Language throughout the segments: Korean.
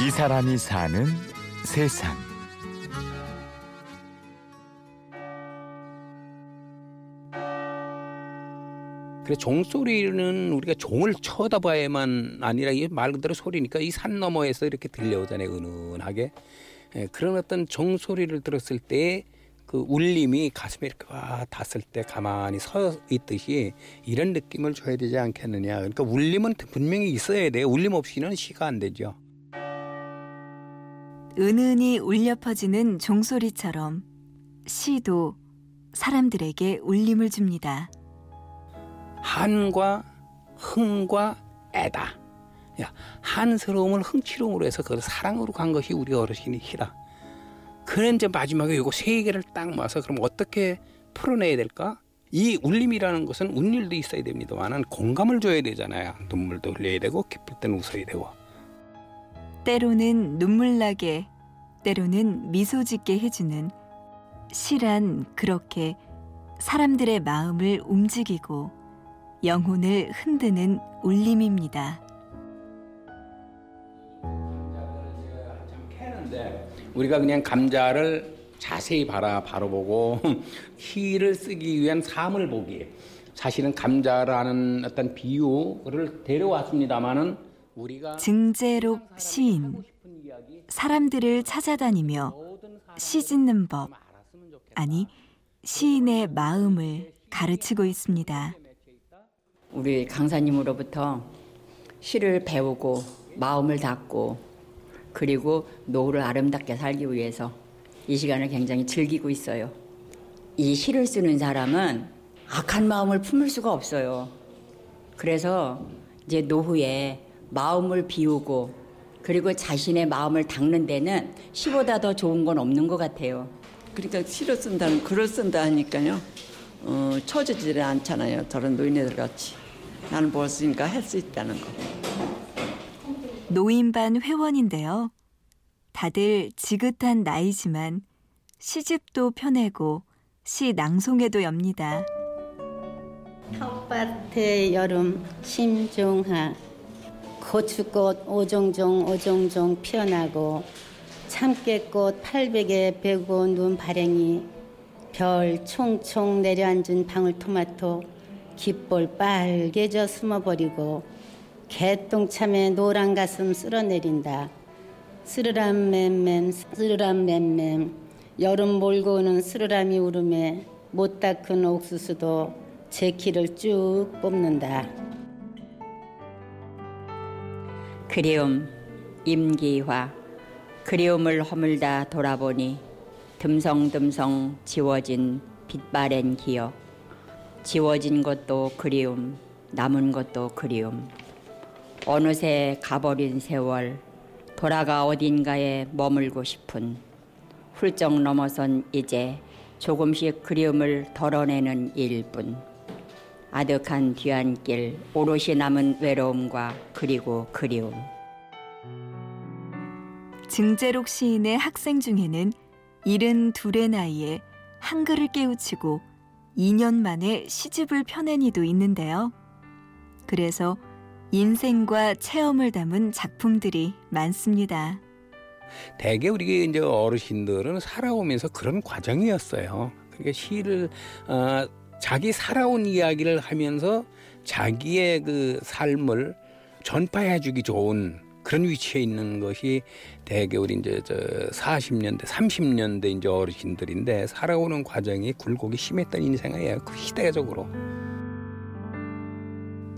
이 사람이 사는 세상. 그래 종소리는 우리가 종을 쳐다봐야만 아니라 말 그대로 소리니까 이 산 너머에서 이렇게 들려오잖아요 은은하게. 예, 그런 어떤 종소리를 들었을 때 그 울림이 가슴에 이렇게 와 닿았을 때 가만히 서 있듯이 이런 느낌을 줘야 되지 않겠느냐. 그러니까 울림은 분명히 있어야 돼요. 울림 없이는 시가 안 되죠 은은히 울려 퍼지는 종소리처럼 시도 사람들에게 울림을 줍니다. 한과 흥과 애다. 야, 한스러움을 흥치롱으로 해서 그걸 사랑으로 간 것이 우리 어르신이 희다. 그런 이제 마지막에 요거 세 개를 딱 모아서 그럼 어떻게 풀어내야 될까? 이 울림이라는 것은 운일도 있어야 됩니다만은 공감을 줘야 되잖아요. 눈물도 흘려야 되고 기쁠 때는 웃어야 되고. 때로는 눈물 나게, 때로는 미소 짓게 해주는 시란 그렇게 사람들의 마음을 움직이고 영혼을 흔드는 울림입니다. 우리가 그냥 감자를 자세히 바라 바라보고 시를 쓰기 위한 삶을 보기. 사실은 감자라는 어떤 비유를 데려왔습니다마는 증제록 시인 사람들을 찾아다니며 시 짓는 법 아니 시인의 마음을 가르치고 있습니다. 우리 강사님으로부터 시를 배우고 마음을 닫고 그리고 노후를 아름답게 살기 위해서 이 시간을 굉장히 즐기고 있어요. 이 시를 쓰는 사람은 악한 마음을 품을 수가 없어요. 그래서 이제 노후에 마음을 비우고 그리고 자신의 마음을 닦는 데는 시보다 더 좋은 건 없는 것 같아요. 그러니까 시를 쓴다는 글을 쓴다 하니까요. 어, 처지지 않잖아요. 저런 노인네들 같이. 나는 뭘 쓰니까 할 수 있다는 거. 노인반 회원인데요. 다들 지긋한 나이지만 시집도 펴내고 시 낭송에도 엽니다. 텃밭의 여름 심종하 고추꽃 오종종 오종종 피어나고 참깨꽃 팔백에 베고 눈 발행이 별 총총 내려앉은 방울토마토 깃볼 빨개져 숨어버리고 개똥참에 노란 가슴 쓸어내린다 스르람 맴맴 스르람 맴맴 여름 몰고 오는 스르람이 울음에 못 닦은 옥수수도 제 키를 쭉 뽑는다. 그리움, 임기화, 그리움을 허물다 돌아보니 듬성듬성 지워진 빛바랜 기억, 지워진 것도 그리움, 남은 것도 그리움. 어느새 가버린 세월, 돌아가 어딘가에 머물고 싶은 훌쩍 넘어선 이제 조금씩 그리움을 덜어내는 일뿐. 아득한 뒤안길, 오롯이 남은 외로움과 그리고 그리움. 증제록 시인의 학생 중에는 일흔 둘의 나이에 한글을 깨우치고 2년 만에 시집을 펴낸 이도 있는데요. 그래서 인생과 체험을 담은 작품들이 많습니다. 대개 우리 이제 어르신들은 살아오면서 그런 과정이었어요. 그러니까 시를 어, 자기 살아온 이야기를 하면서 자기의 그 삶을 전파해주기 좋은 그런 위치에 있는 것이 대개 우리 이제 저 40년대, 30년대 이제 어르신들인데 살아오는 과정이 굴곡이 심했던 인생이에요. 그 시대적으로.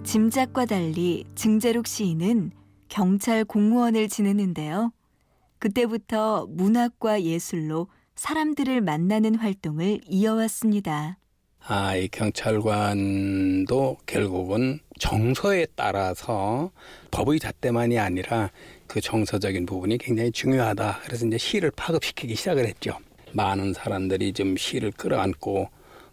짐작과 달리 증제록 시인은 경찰 공무원을 지내는데요. 그때부터 문학과 예술로 사람들을 만나는 활동을 이어왔습니다. 아, 이 경찰관도 결국은 정서에 따라서 법의 잣대만이 아니라 그 정서적인 부분이 굉장히 중요하다. 그래서 이제 시를 파급시키기 시작을 했죠. 많은 사람들이 좀 시를 끌어안고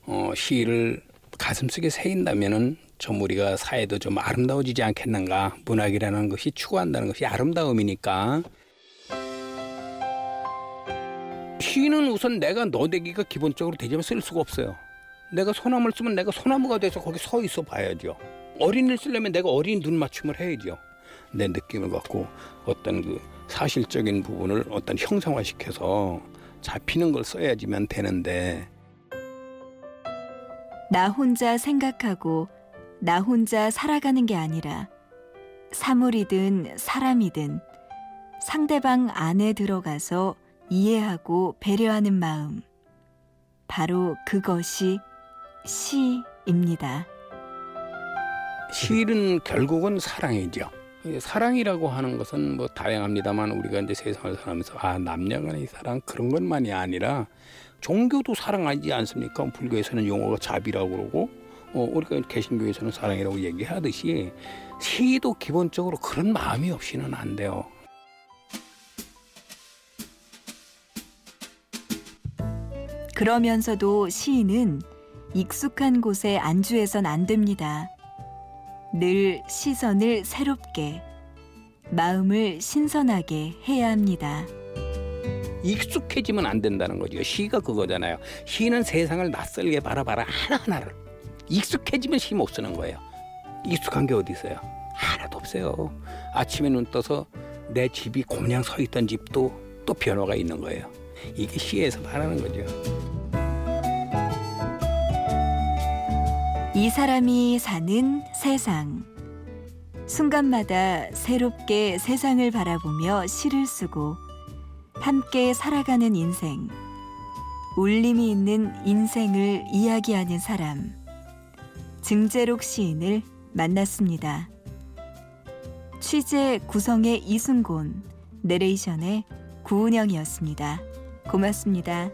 어, 시를 가슴속에 새인다면은 좀 우리가 사회도 좀 아름다워지지 않겠는가. 문학이라는 것이 추구한다는 것이 아름다움이니까. 시는 우선 내가 너대기가 기본적으로 되지만 쓸 수가 없어요. 내가 소나무를 쓰면 내가 소나무가 돼서 거기 서 있어 봐야죠. 어린이를 쓰려면 내가 어린이 눈 맞춤을 해야죠. 내 느낌을 갖고 어떤 그 사실적인 부분을 어떤 형상화시켜서 잡히는 걸 써야지만 되는데 나 혼자 생각하고 나 혼자 살아가는 게 아니라 사물이든 사람이든 상대방 안에 들어가서 이해하고 배려하는 마음. 바로 그것이 시입니다. 실은 결국은 사랑이죠. 사랑이라고 하는 것은 뭐 다양합니다만 우리가 이제 세상을 살면서 아 남녀간의 사랑 그런 것만이 아니라 종교도 사랑하지 않습니까? 불교에서는 용어가 자비라고 그러고 어, 우리가 개신교에서는 사랑이라고 얘기하듯이 시도 기본적으로 그런 마음이 없이는 안 돼요. 그러면서도 시인은 익숙한 곳에 안주해선 안 됩니다. 늘 시선을 새롭게, 마음을 신선하게 해야 합니다. 익숙해지면 안 된다는 거죠. 시가 그거잖아요. 시는 세상을 낯설게 바라봐라 하나하나를. 익숙해지면 시 못 쓰는 거예요. 익숙한 게 어디 있어요? 하나도 없어요. 아침에 눈 떠서 내 집이 그냥 서 있던 집도 또 변화가 있는 거예요. 이게 시에서 말하는 거죠. 이 사람이 사는 세상. 순간마다 새롭게 세상을 바라보며 시를 쓰고 함께 살아가는 인생. 울림이 있는 인생을 이야기하는 사람. 증재록 시인을 만났습니다. 취재 구성의 이순곤, 내레이션의 구은영이었습니다. 고맙습니다.